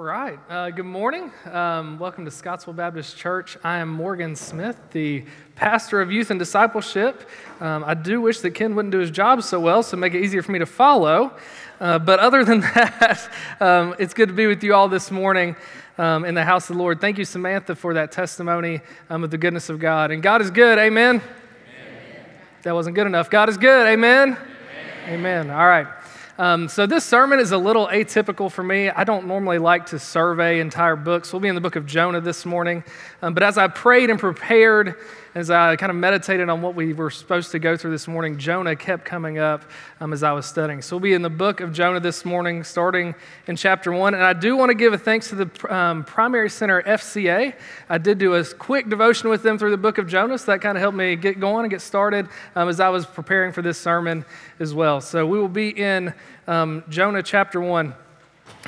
All right. Uh, good morning. Um, welcome to Scottsville Baptist Church. I am Morgan Smith, the pastor of youth and discipleship. Um, I do wish that Ken wouldn't do his job so well, so make it easier for me to follow. Uh, but other than that, um, it's good to be with you all this morning um, in the house of the Lord. Thank you, Samantha, for that testimony um, of the goodness of God. And God is good. Amen. Amen. That wasn't good enough. God is good. Amen. Amen. Amen. All right. Um, so, this sermon is a little atypical for me. I don't normally like to survey entire books. We'll be in the book of Jonah this morning. Um, but as I prayed and prepared, as I kind of meditated on what we were supposed to go through this morning, Jonah kept coming up um, as I was studying. So we'll be in the book of Jonah this morning, starting in chapter one. And I do want to give a thanks to the um, Primary Center FCA. I did do a quick devotion with them through the book of Jonah, so that kind of helped me get going and get started um, as I was preparing for this sermon as well. So we will be in um, Jonah chapter one.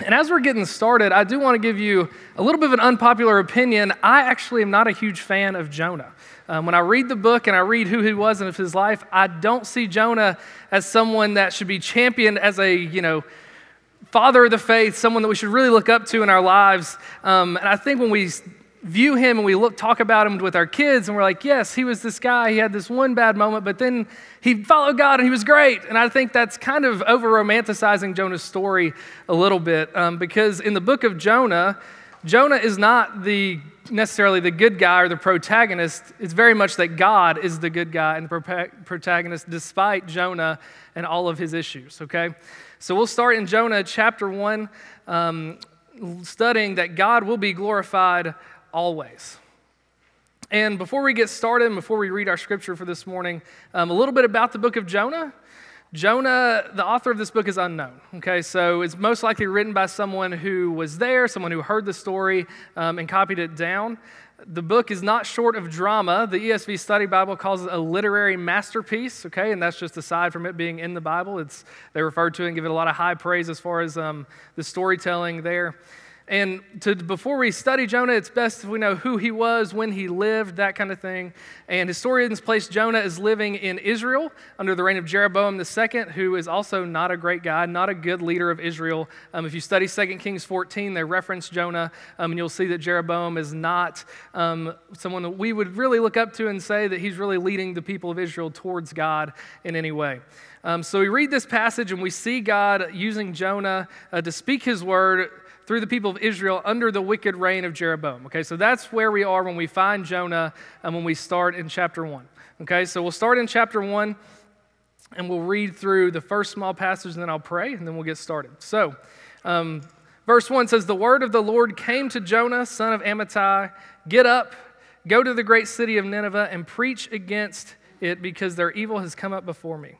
And as we're getting started, I do want to give you a little bit of an unpopular opinion. I actually am not a huge fan of Jonah. Um, when I read the book and I read who he was and of his life, I don't see Jonah as someone that should be championed as a, you know, father of the faith, someone that we should really look up to in our lives. Um, and I think when we view him and we look talk about him with our kids and we're like yes he was this guy he had this one bad moment but then he followed god and he was great and i think that's kind of over romanticizing jonah's story a little bit um, because in the book of jonah jonah is not the necessarily the good guy or the protagonist. It's very much that God is the good guy and the protagonist, despite Jonah and all of his issues, okay? So we'll start in Jonah chapter 1, um, studying that God will be glorified always. And before we get started, and before we read our scripture for this morning, um, a little bit about the book of Jonah. Jonah, the author of this book, is unknown. Okay, so it's most likely written by someone who was there, someone who heard the story um, and copied it down. The book is not short of drama. The ESV Study Bible calls it a literary masterpiece, okay, and that's just aside from it being in the Bible. It's, they refer to it and give it a lot of high praise as far as um, the storytelling there. And to, before we study Jonah, it's best if we know who he was, when he lived, that kind of thing. And historians place Jonah as living in Israel under the reign of Jeroboam II, who is also not a great guy, not a good leader of Israel. Um, if you study 2 Kings 14, they reference Jonah, um, and you'll see that Jeroboam is not um, someone that we would really look up to and say that he's really leading the people of Israel towards God in any way. Um, so we read this passage and we see God using Jonah uh, to speak his word through the people of Israel under the wicked reign of Jeroboam. Okay, so that's where we are when we find Jonah and when we start in chapter 1. Okay, so we'll start in chapter 1 and we'll read through the first small passage and then I'll pray and then we'll get started. So, um, verse 1 says, The word of the Lord came to Jonah, son of Amittai Get up, go to the great city of Nineveh, and preach against it because their evil has come up before me.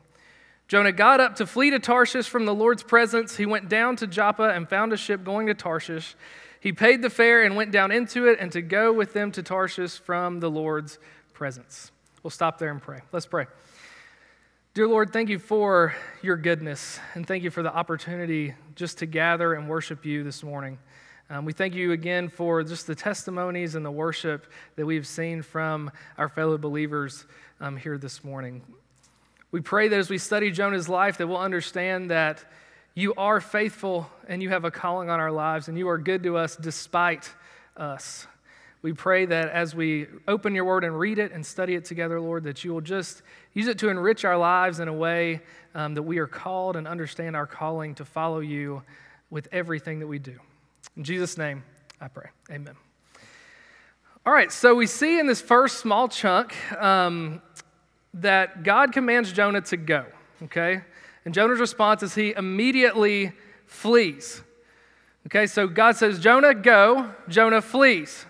Jonah got up to flee to Tarshish from the Lord's presence. He went down to Joppa and found a ship going to Tarshish. He paid the fare and went down into it and to go with them to Tarshish from the Lord's presence. We'll stop there and pray. Let's pray. Dear Lord, thank you for your goodness and thank you for the opportunity just to gather and worship you this morning. Um, we thank you again for just the testimonies and the worship that we've seen from our fellow believers um, here this morning. We pray that as we study Jonah's life, that we'll understand that you are faithful and you have a calling on our lives and you are good to us despite us. We pray that as we open your word and read it and study it together, Lord, that you will just use it to enrich our lives in a way um, that we are called and understand our calling to follow you with everything that we do. In Jesus' name, I pray. Amen. All right, so we see in this first small chunk um, that God commands Jonah to go, okay? And Jonah's response is he immediately flees. Okay, so God says, Jonah, go. Jonah flees.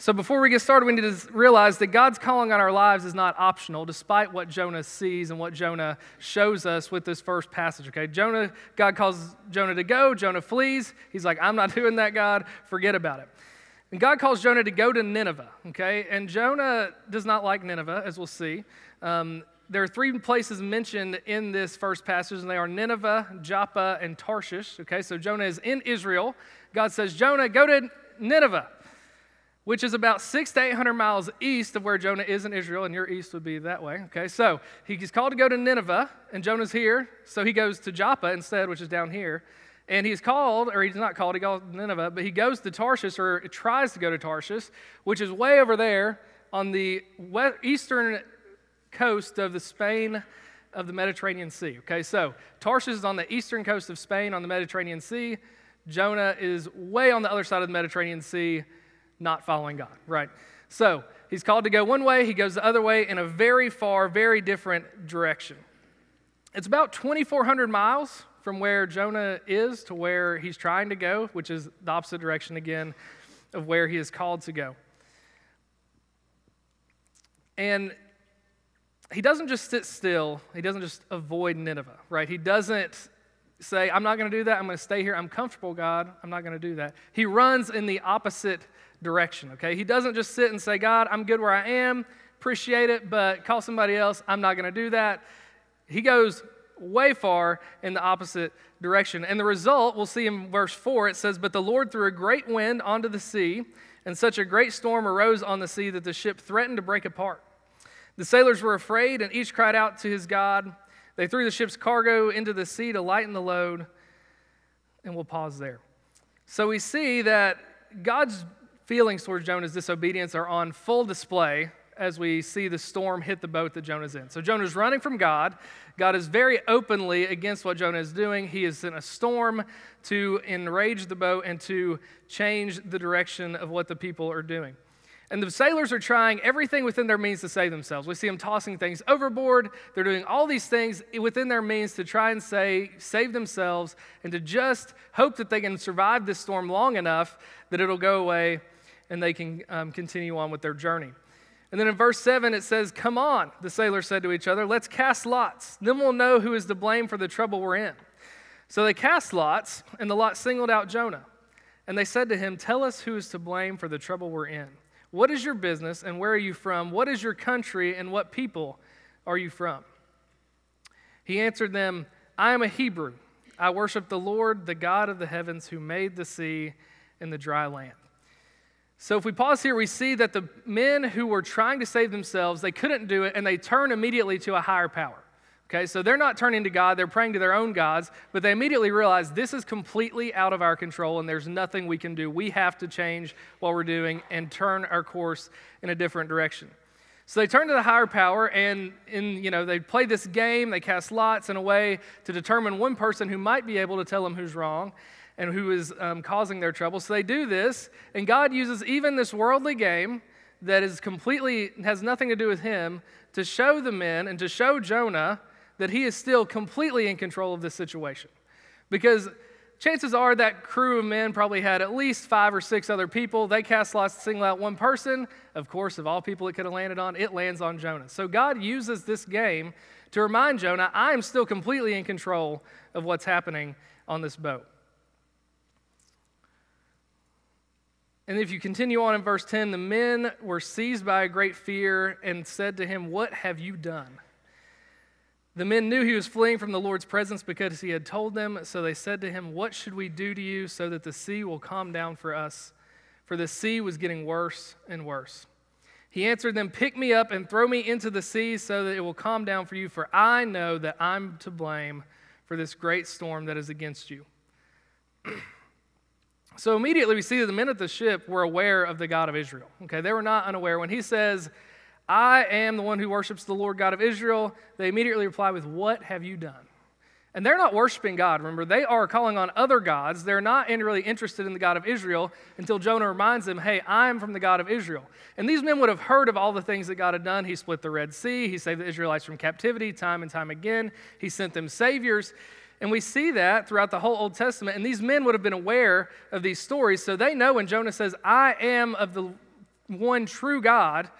So before we get started, we need to realize that God's calling on our lives is not optional, despite what Jonah sees and what Jonah shows us with this first passage. Okay, Jonah, God calls Jonah to go. Jonah flees. He's like, I'm not doing that, God. Forget about it. And God calls Jonah to go to Nineveh. Okay, and Jonah does not like Nineveh, as we'll see. Um, there are three places mentioned in this first passage, and they are Nineveh, Joppa, and Tarshish. Okay, so Jonah is in Israel. God says, Jonah, go to Nineveh, which is about six to 800 miles east of where Jonah is in Israel, and your east would be that way. Okay, so he's called to go to Nineveh, and Jonah's here, so he goes to Joppa instead, which is down here. And he's called, or he's not called, he goes to Nineveh, but he goes to Tarshish, or tries to go to Tarshish, which is way over there on the eastern coast of the Spain of the Mediterranean Sea. Okay, so Tarshish is on the eastern coast of Spain on the Mediterranean Sea. Jonah is way on the other side of the Mediterranean Sea, not following God, right? So he's called to go one way, he goes the other way in a very far, very different direction. It's about 2,400 miles from where Jonah is to where he's trying to go, which is the opposite direction again of where he is called to go. And he doesn't just sit still, he doesn't just avoid Nineveh, right? He doesn't say, I'm not going to do that, I'm going to stay here, I'm comfortable, God, I'm not going to do that. He runs in the opposite direction, okay? He doesn't just sit and say, God, I'm good where I am, appreciate it, but call somebody else, I'm not going to do that. He goes way far in the opposite direction. And the result, we'll see in verse 4, it says, But the Lord threw a great wind onto the sea, and such a great storm arose on the sea that the ship threatened to break apart. The sailors were afraid, and each cried out to his God. They threw the ship's cargo into the sea to lighten the load. And we'll pause there. So we see that God's feelings towards Jonah's disobedience are on full display as we see the storm hit the boat that Jonah's in. So Jonah's running from God. God is very openly against what Jonah is doing. He is in a storm to enrage the boat and to change the direction of what the people are doing. And the sailors are trying everything within their means to save themselves. We see them tossing things overboard. They're doing all these things within their means to try and say, save themselves and to just hope that they can survive this storm long enough that it'll go away and they can um, continue on with their journey. And then in verse 7, it says, Come on, the sailors said to each other, let's cast lots. Then we'll know who is to blame for the trouble we're in. So they cast lots, and the lot singled out Jonah. And they said to him, Tell us who is to blame for the trouble we're in. What is your business and where are you from? What is your country and what people are you from? He answered them, I am a Hebrew. I worship the Lord, the God of the heavens, who made the sea and the dry land. So if we pause here, we see that the men who were trying to save themselves, they couldn't do it, and they turn immediately to a higher power. Okay, so they're not turning to God, they're praying to their own gods, but they immediately realize this is completely out of our control and there's nothing we can do. We have to change what we're doing and turn our course in a different direction. So they turn to the higher power and in, you know, they play this game, they cast lots in a way to determine one person who might be able to tell them who's wrong and who is um, causing their trouble. So they do this, and God uses even this worldly game that is completely has nothing to do with him to show the men and to show Jonah that he is still completely in control of this situation. Because chances are that crew of men probably had at least five or six other people. They cast lots to single out one person. Of course, of all people it could have landed on, it lands on Jonah. So God uses this game to remind Jonah, I am still completely in control of what's happening on this boat. And if you continue on in verse 10, the men were seized by a great fear and said to him, What have you done? The men knew he was fleeing from the Lord's presence because he had told them. So they said to him, What should we do to you so that the sea will calm down for us? For the sea was getting worse and worse. He answered them, Pick me up and throw me into the sea so that it will calm down for you, for I know that I'm to blame for this great storm that is against you. so immediately we see that the men at the ship were aware of the God of Israel. Okay, they were not unaware. When he says, I am the one who worships the Lord God of Israel. They immediately reply with, What have you done? And they're not worshiping God, remember. They are calling on other gods. They're not really interested in the God of Israel until Jonah reminds them, Hey, I'm from the God of Israel. And these men would have heard of all the things that God had done. He split the Red Sea, He saved the Israelites from captivity time and time again, He sent them saviors. And we see that throughout the whole Old Testament. And these men would have been aware of these stories. So they know when Jonah says, I am of the one true God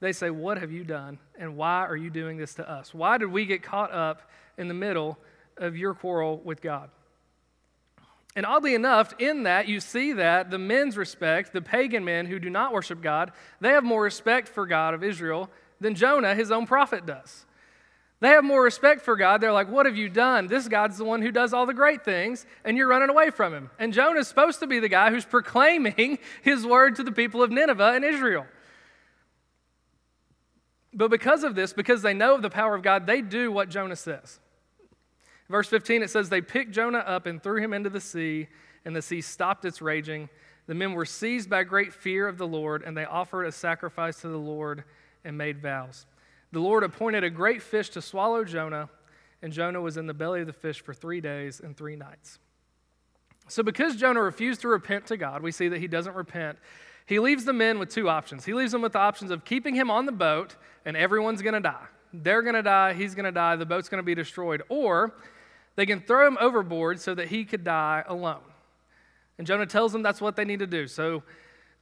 they say, What have you done? And why are you doing this to us? Why did we get caught up in the middle of your quarrel with God? And oddly enough, in that, you see that the men's respect, the pagan men who do not worship God, they have more respect for God of Israel than Jonah, his own prophet, does. They have more respect for God. They're like, What have you done? This God's the one who does all the great things, and you're running away from him. And Jonah's supposed to be the guy who's proclaiming his word to the people of Nineveh and Israel. But because of this, because they know of the power of God, they do what Jonah says. Verse 15, it says, They picked Jonah up and threw him into the sea, and the sea stopped its raging. The men were seized by great fear of the Lord, and they offered a sacrifice to the Lord and made vows. The Lord appointed a great fish to swallow Jonah, and Jonah was in the belly of the fish for three days and three nights. So, because Jonah refused to repent to God, we see that he doesn't repent. He leaves the men with two options. He leaves them with the options of keeping him on the boat, and everyone's going to die. They're going to die, he's going to die, the boat's going to be destroyed. Or they can throw him overboard so that he could die alone. And Jonah tells them that's what they need to do. So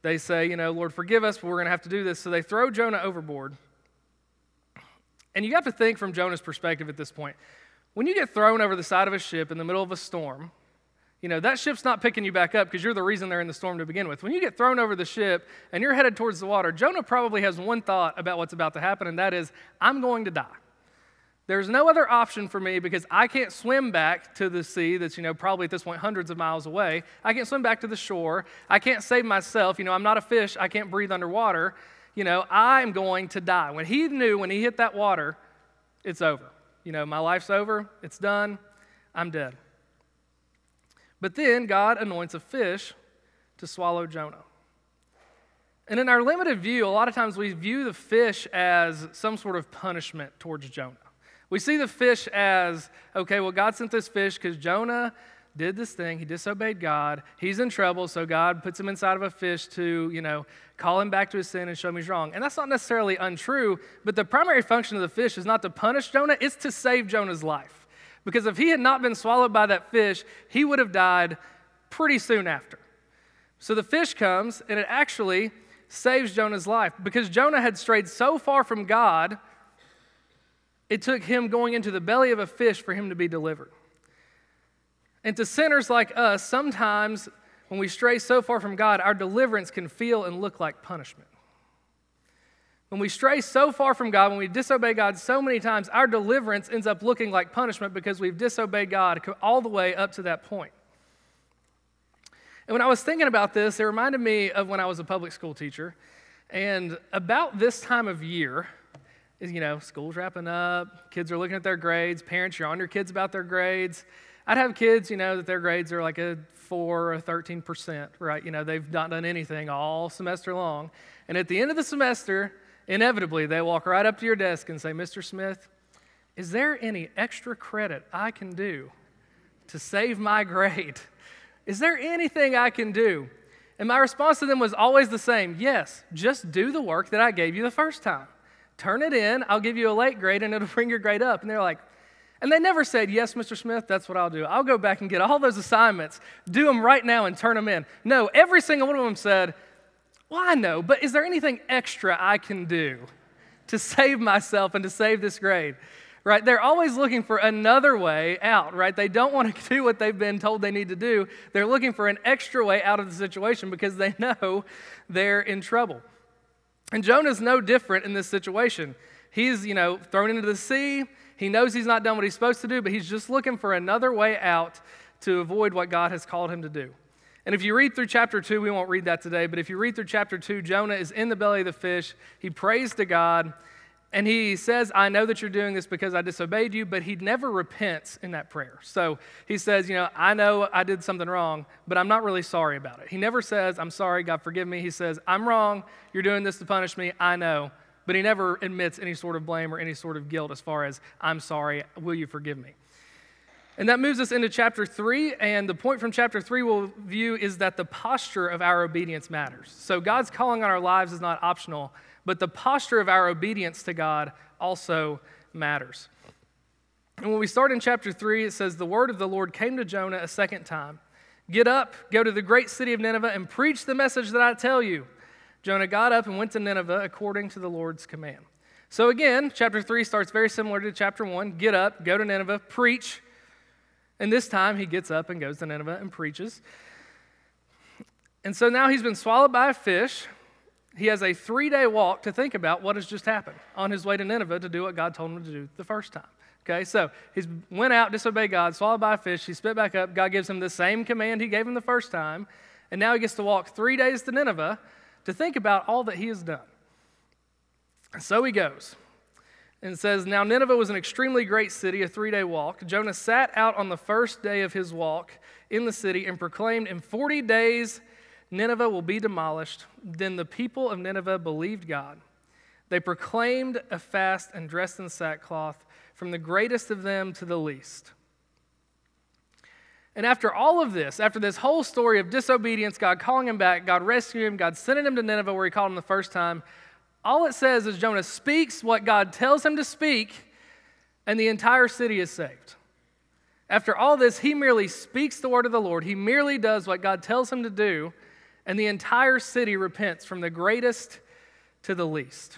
they say, you know, Lord, forgive us, but we're going to have to do this. So they throw Jonah overboard. And you have to think from Jonah's perspective at this point. When you get thrown over the side of a ship in the middle of a storm, you know, that ship's not picking you back up because you're the reason they're in the storm to begin with. When you get thrown over the ship and you're headed towards the water, Jonah probably has one thought about what's about to happen, and that is, I'm going to die. There's no other option for me because I can't swim back to the sea that's, you know, probably at this point hundreds of miles away. I can't swim back to the shore. I can't save myself. You know, I'm not a fish. I can't breathe underwater. You know, I'm going to die. When he knew when he hit that water, it's over. You know, my life's over. It's done. I'm dead. But then God anoints a fish to swallow Jonah. And in our limited view, a lot of times we view the fish as some sort of punishment towards Jonah. We see the fish as okay, well, God sent this fish because Jonah did this thing. He disobeyed God. He's in trouble, so God puts him inside of a fish to, you know, call him back to his sin and show him he's wrong. And that's not necessarily untrue, but the primary function of the fish is not to punish Jonah, it's to save Jonah's life. Because if he had not been swallowed by that fish, he would have died pretty soon after. So the fish comes, and it actually saves Jonah's life because Jonah had strayed so far from God it took him going into the belly of a fish for him to be delivered. And to sinners like us, sometimes when we stray so far from God, our deliverance can feel and look like punishment. When we stray so far from God, when we disobey God so many times, our deliverance ends up looking like punishment because we've disobeyed God all the way up to that point. And when I was thinking about this, it reminded me of when I was a public school teacher. And about this time of year, you know, school's wrapping up, kids are looking at their grades, parents, you're on your kids about their grades. I'd have kids, you know, that their grades are like a four or 13%, right? You know, they've not done anything all semester long. And at the end of the semester, inevitably, they walk right up to your desk and say, Mr. Smith, is there any extra credit I can do to save my grade? Is there anything I can do? And my response to them was always the same yes, just do the work that I gave you the first time turn it in, I'll give you a late grade and it'll bring your grade up. And they're like, and they never said, Yes, Mr. Smith, that's what I'll do. I'll go back and get all those assignments, do them right now, and turn them in. No, every single one of them said, Well, I know, but is there anything extra I can do to save myself and to save this grade? Right? They're always looking for another way out, right? They don't want to do what they've been told they need to do. They're looking for an extra way out of the situation because they know they're in trouble. And Jonah's no different in this situation. He's, you know, thrown into the sea. He knows he's not done what he's supposed to do, but he's just looking for another way out to avoid what God has called him to do. And if you read through chapter 2, we won't read that today, but if you read through chapter 2, Jonah is in the belly of the fish. He prays to God, and he says, I know that you're doing this because I disobeyed you, but he never repents in that prayer. So he says, You know, I know I did something wrong, but I'm not really sorry about it. He never says, I'm sorry, God, forgive me. He says, I'm wrong. You're doing this to punish me. I know. But he never admits any sort of blame or any sort of guilt as far as, I'm sorry. Will you forgive me? And that moves us into chapter three. And the point from chapter three we'll view is that the posture of our obedience matters. So God's calling on our lives is not optional but the posture of our obedience to God also matters. And when we start in chapter 3, it says, The word of the Lord came to Jonah a second time Get up, go to the great city of Nineveh, and preach the message that I tell you. Jonah got up and went to Nineveh according to the Lord's command. So again, chapter 3 starts very similar to chapter 1. Get up, go to Nineveh, preach. And this time he gets up and goes to Nineveh and preaches. And so now he's been swallowed by a fish, he has a three day walk to think about what has just happened on his way to Nineveh to do what God told him to do the first time. Okay, so he went out, disobeyed God, swallowed by a fish, he spit back up. God gives him the same command he gave him the first time, and now he gets to walk three days to Nineveh to think about all that he has done. And so he goes. And says, Now Nineveh was an extremely great city, a three day walk. Jonah sat out on the first day of his walk in the city and proclaimed, In 40 days Nineveh will be demolished. Then the people of Nineveh believed God. They proclaimed a fast and dressed in sackcloth, from the greatest of them to the least. And after all of this, after this whole story of disobedience, God calling him back, God rescuing him, God sending him to Nineveh where he called him the first time, all it says is Jonah speaks what God tells him to speak, and the entire city is saved. After all this, he merely speaks the word of the Lord. He merely does what God tells him to do, and the entire city repents from the greatest to the least.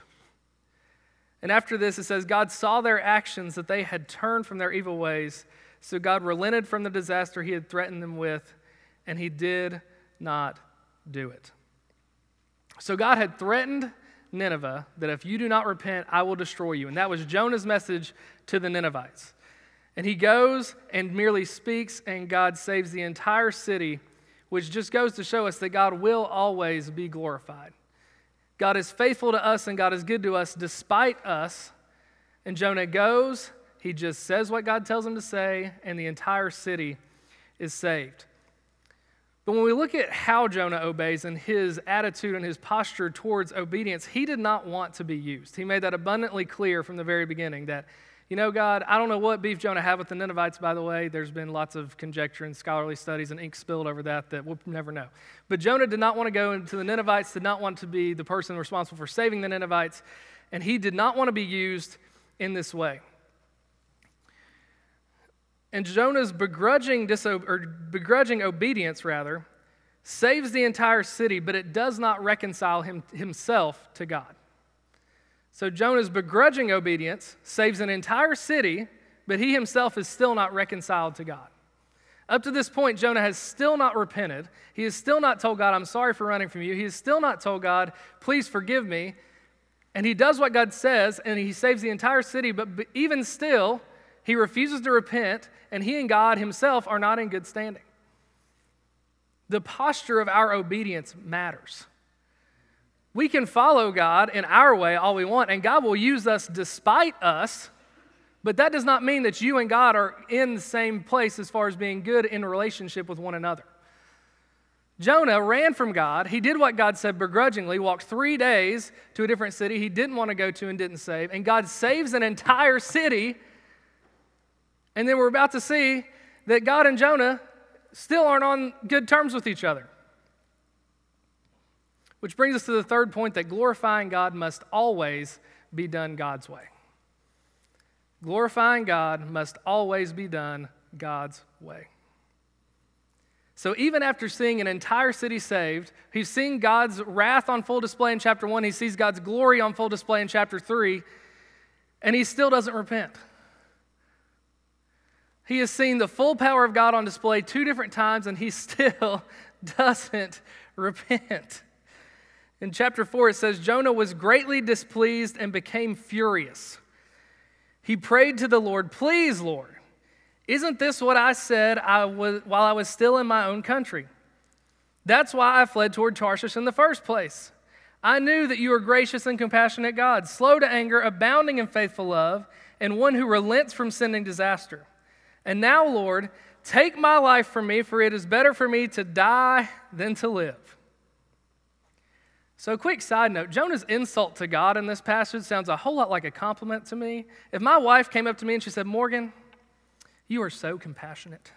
And after this, it says, God saw their actions, that they had turned from their evil ways. So God relented from the disaster he had threatened them with, and he did not do it. So God had threatened Nineveh that if you do not repent, I will destroy you. And that was Jonah's message to the Ninevites. And he goes and merely speaks, and God saves the entire city which just goes to show us that God will always be glorified. God is faithful to us and God is good to us despite us. And Jonah goes, he just says what God tells him to say, and the entire city is saved. But when we look at how Jonah obeys and his attitude and his posture towards obedience, he did not want to be used. He made that abundantly clear from the very beginning that you know, God, I don't know what beef Jonah had with the Ninevites, by the way. There's been lots of conjecture and scholarly studies and ink spilled over that that we'll never know. But Jonah did not want to go into the Ninevites, did not want to be the person responsible for saving the Ninevites, and he did not want to be used in this way. And Jonah's begrudging, diso- or begrudging obedience, rather, saves the entire city, but it does not reconcile him, himself to God. So Jonah's begrudging obedience saves an entire city, but he himself is still not reconciled to God. Up to this point, Jonah has still not repented. He has still not told God, I'm sorry for running from you. He has still not told God, please forgive me. And he does what God says, and he saves the entire city, but even still, he refuses to repent, and he and God himself are not in good standing. The posture of our obedience matters. We can follow God in our way all we want, and God will use us despite us, but that does not mean that you and God are in the same place as far as being good in relationship with one another. Jonah ran from God. He did what God said begrudgingly, walked three days to a different city he didn't want to go to and didn't save. And God saves an entire city. And then we're about to see that God and Jonah still aren't on good terms with each other. Which brings us to the third point that glorifying God must always be done God's way. Glorifying God must always be done God's way. So, even after seeing an entire city saved, he's seeing God's wrath on full display in chapter one, he sees God's glory on full display in chapter three, and he still doesn't repent. He has seen the full power of God on display two different times, and he still doesn't repent. In chapter 4, it says Jonah was greatly displeased and became furious. He prayed to the Lord, Please, Lord, isn't this what I said I was, while I was still in my own country? That's why I fled toward Tarshish in the first place. I knew that you are gracious and compassionate God, slow to anger, abounding in faithful love, and one who relents from sending disaster. And now, Lord, take my life from me, for it is better for me to die than to live. So, quick side note Jonah's insult to God in this passage sounds a whole lot like a compliment to me. If my wife came up to me and she said, Morgan, you are so compassionate,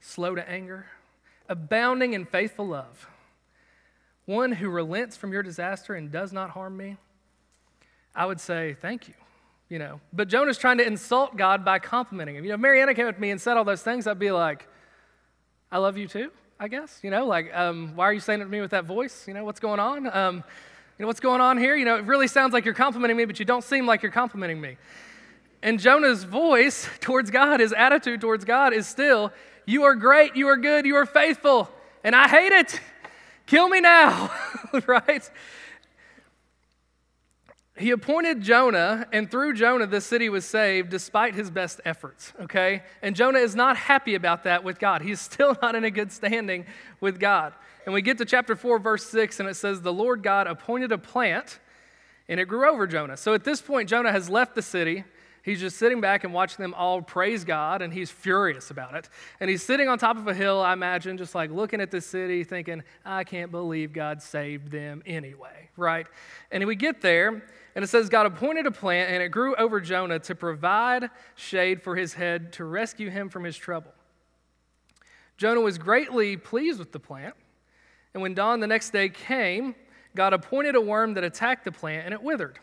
slow to anger, abounding in faithful love, one who relents from your disaster and does not harm me, I would say, Thank you. You know, but Jonah's trying to insult God by complimenting him. You know, if Mariana came up to me and said all those things, I'd be like, I love you too. I guess. You know, like, um, why are you saying it to me with that voice? You know, what's going on? Um, you know, what's going on here? You know, it really sounds like you're complimenting me, but you don't seem like you're complimenting me. And Jonah's voice towards God, his attitude towards God is still, You are great, you are good, you are faithful, and I hate it. Kill me now, right? He appointed Jonah, and through Jonah, the city was saved despite his best efforts, okay? And Jonah is not happy about that with God. He's still not in a good standing with God. And we get to chapter 4, verse 6, and it says, The Lord God appointed a plant and it grew over Jonah. So at this point, Jonah has left the city. He's just sitting back and watching them all praise God, and he's furious about it. And he's sitting on top of a hill, I imagine, just like looking at the city, thinking, I can't believe God saved them anyway, right? And we get there, and it says, God appointed a plant, and it grew over Jonah to provide shade for his head to rescue him from his trouble. Jonah was greatly pleased with the plant, and when dawn the next day came, God appointed a worm that attacked the plant, and it withered.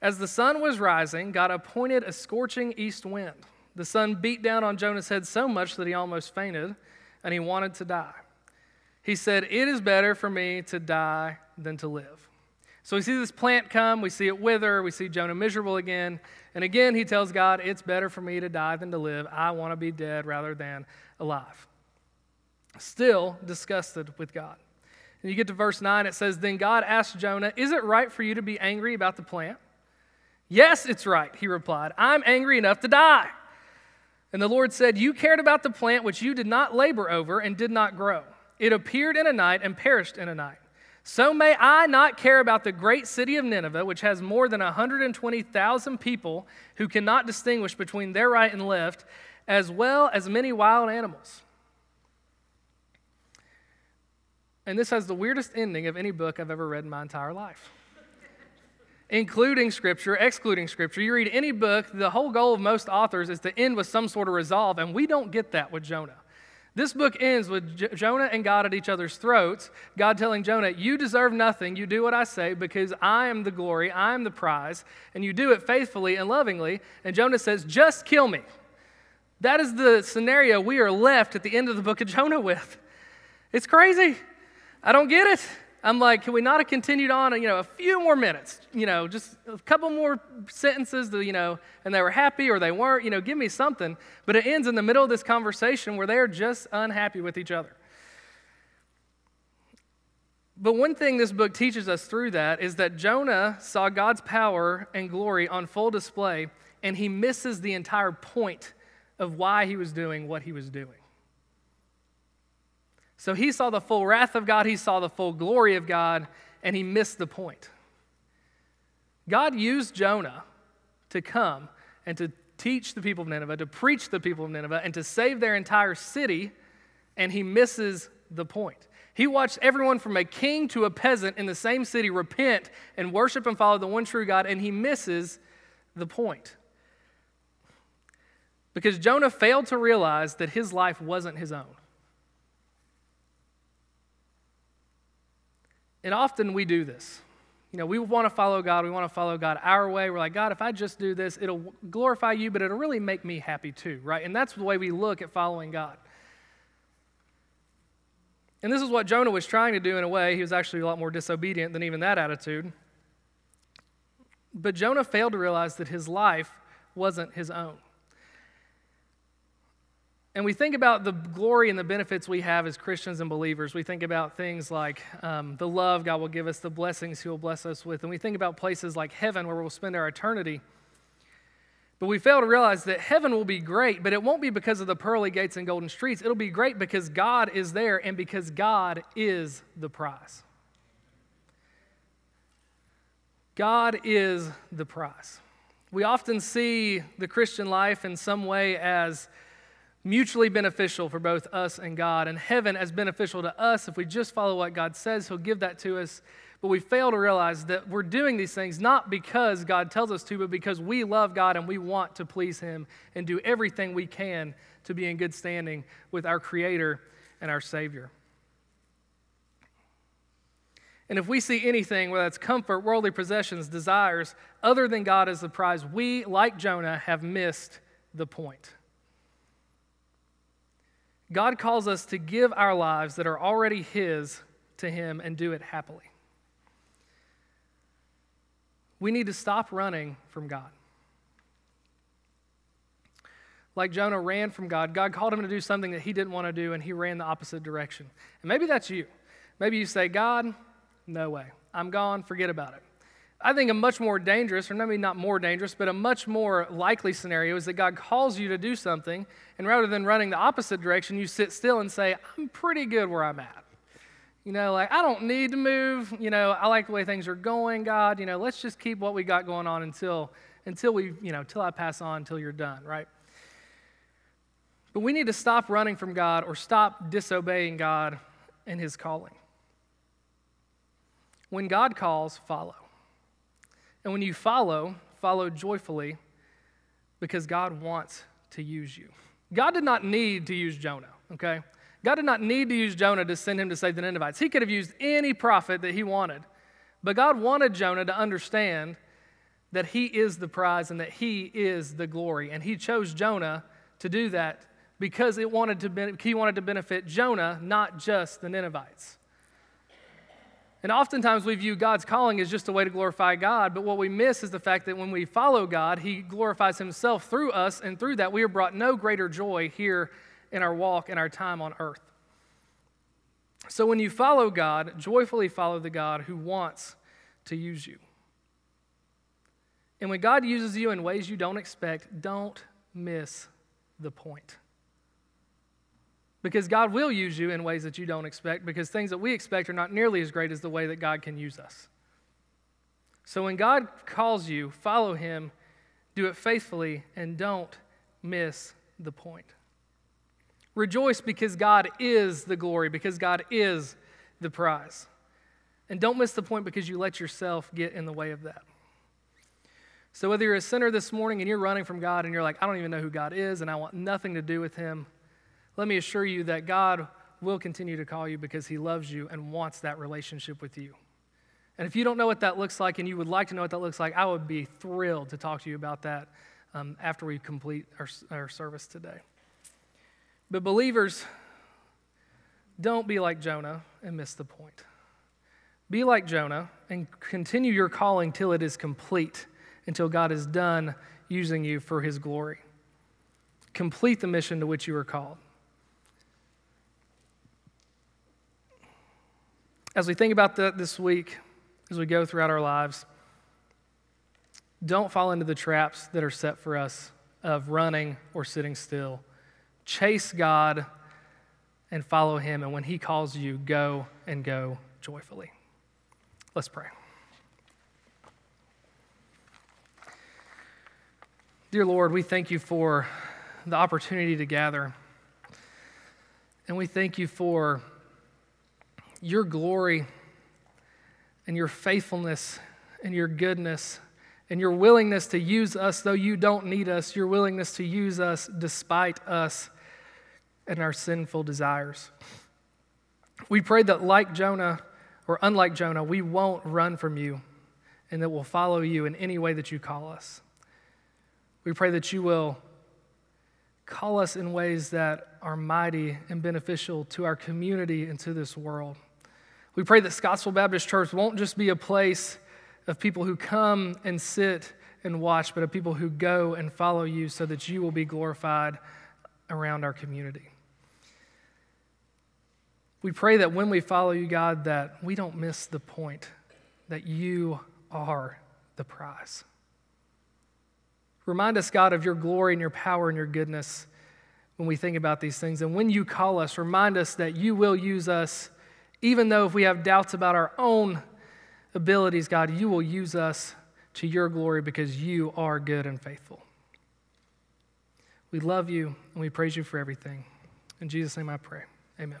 As the sun was rising, God appointed a scorching east wind. The sun beat down on Jonah's head so much that he almost fainted and he wanted to die. He said, It is better for me to die than to live. So we see this plant come, we see it wither, we see Jonah miserable again. And again, he tells God, It's better for me to die than to live. I want to be dead rather than alive. Still disgusted with God. And you get to verse 9, it says, Then God asked Jonah, Is it right for you to be angry about the plant? Yes, it's right, he replied. I'm angry enough to die. And the Lord said, You cared about the plant which you did not labor over and did not grow. It appeared in a night and perished in a night. So may I not care about the great city of Nineveh, which has more than 120,000 people who cannot distinguish between their right and left, as well as many wild animals. And this has the weirdest ending of any book I've ever read in my entire life including Scripture, excluding Scripture. You read any book, the whole goal of most authors is to end with some sort of resolve, and we don't get that with Jonah. This book ends with Jonah and God at each other's throats. God telling Jonah, You deserve nothing. You do what I say because I am the glory, I am the prize, and you do it faithfully and lovingly. And Jonah says, Just kill me. That is the scenario we are left at the end of the book of Jonah with. It's crazy. I don't get it. I'm like, can we not have continued on, you know, a few more minutes, you know, just a couple more sentences, to, you know, and they were happy or they weren't, you know, give me something. But it ends in the middle of this conversation where they're just unhappy with each other. But one thing this book teaches us through that is that Jonah saw God's power and glory on full display, and he misses the entire point of why he was doing what he was doing. So he saw the full wrath of God, he saw the full glory of God, and he missed the point. God used Jonah to come and to teach the people of Nineveh, to preach the people of Nineveh, and to save their entire city, and he misses the point. He watched everyone from a king to a peasant in the same city repent and worship and follow the one true God, and he misses the point. Because Jonah failed to realize that his life wasn't his own. And often we do this. You know, we want to follow God. We want to follow God our way. We're like, God, if I just do this, it'll glorify you, but it'll really make me happy too, right? And that's the way we look at following God. And this is what Jonah was trying to do in a way. He was actually a lot more disobedient than even that attitude. But Jonah failed to realize that his life wasn't his own. And we think about the glory and the benefits we have as Christians and believers. We think about things like um, the love God will give us, the blessings He will bless us with. And we think about places like heaven where we'll spend our eternity. But we fail to realize that heaven will be great, but it won't be because of the pearly gates and golden streets. It'll be great because God is there and because God is the prize. God is the prize. We often see the Christian life in some way as mutually beneficial for both us and God, and heaven as beneficial to us. If we just follow what God says, He'll give that to us. But we fail to realize that we're doing these things not because God tells us to, but because we love God and we want to please Him and do everything we can to be in good standing with our Creator and our Savior. And if we see anything, whether it's comfort, worldly possessions, desires, other than God as the prize, we, like Jonah, have missed the point. God calls us to give our lives that are already His to Him and do it happily. We need to stop running from God. Like Jonah ran from God, God called him to do something that he didn't want to do, and he ran the opposite direction. And maybe that's you. Maybe you say, God, no way. I'm gone, forget about it. I think a much more dangerous, or maybe not more dangerous, but a much more likely scenario is that God calls you to do something, and rather than running the opposite direction, you sit still and say, I'm pretty good where I'm at. You know, like, I don't need to move. You know, I like the way things are going, God. You know, let's just keep what we got going on until, until we, you know, until I pass on, until you're done, right? But we need to stop running from God or stop disobeying God and his calling. When God calls, follow. And when you follow, follow joyfully because God wants to use you. God did not need to use Jonah, okay? God did not need to use Jonah to send him to save the Ninevites. He could have used any prophet that he wanted. But God wanted Jonah to understand that he is the prize and that he is the glory. And he chose Jonah to do that because it wanted to be, he wanted to benefit Jonah, not just the Ninevites. And oftentimes we view God's calling as just a way to glorify God, but what we miss is the fact that when we follow God, He glorifies Himself through us, and through that we are brought no greater joy here in our walk and our time on earth. So when you follow God, joyfully follow the God who wants to use you. And when God uses you in ways you don't expect, don't miss the point. Because God will use you in ways that you don't expect, because things that we expect are not nearly as great as the way that God can use us. So when God calls you, follow Him, do it faithfully, and don't miss the point. Rejoice because God is the glory, because God is the prize. And don't miss the point because you let yourself get in the way of that. So, whether you're a sinner this morning and you're running from God and you're like, I don't even know who God is and I want nothing to do with Him, let me assure you that God will continue to call you because He loves you and wants that relationship with you. And if you don't know what that looks like and you would like to know what that looks like, I would be thrilled to talk to you about that um, after we complete our, our service today. But believers, don't be like Jonah and miss the point. Be like Jonah and continue your calling till it is complete, until God is done using you for his glory. Complete the mission to which you were called. As we think about that this week, as we go throughout our lives, don't fall into the traps that are set for us of running or sitting still Chase God and follow Him. And when He calls you, go and go joyfully. Let's pray. Dear Lord, we thank you for the opportunity to gather. And we thank you for your glory and your faithfulness and your goodness and your willingness to use us, though you don't need us, your willingness to use us despite us and our sinful desires. We pray that, like Jonah, or unlike Jonah, we won't run from you and that we'll follow you in any way that you call us. We pray that you will call us in ways that are mighty and beneficial to our community and to this world. We pray that Scottsville Baptist Church won't just be a place of people who come and sit and watch, but of people who go and follow you so that you will be glorified around our community. We pray that when we follow you, God, that we don't miss the point that you are the prize. Remind us, God, of your glory and your power and your goodness when we think about these things. And when you call us, remind us that you will use us, even though if we have doubts about our own abilities, God, you will use us to your glory because you are good and faithful. We love you and we praise you for everything. In Jesus' name I pray. Amen.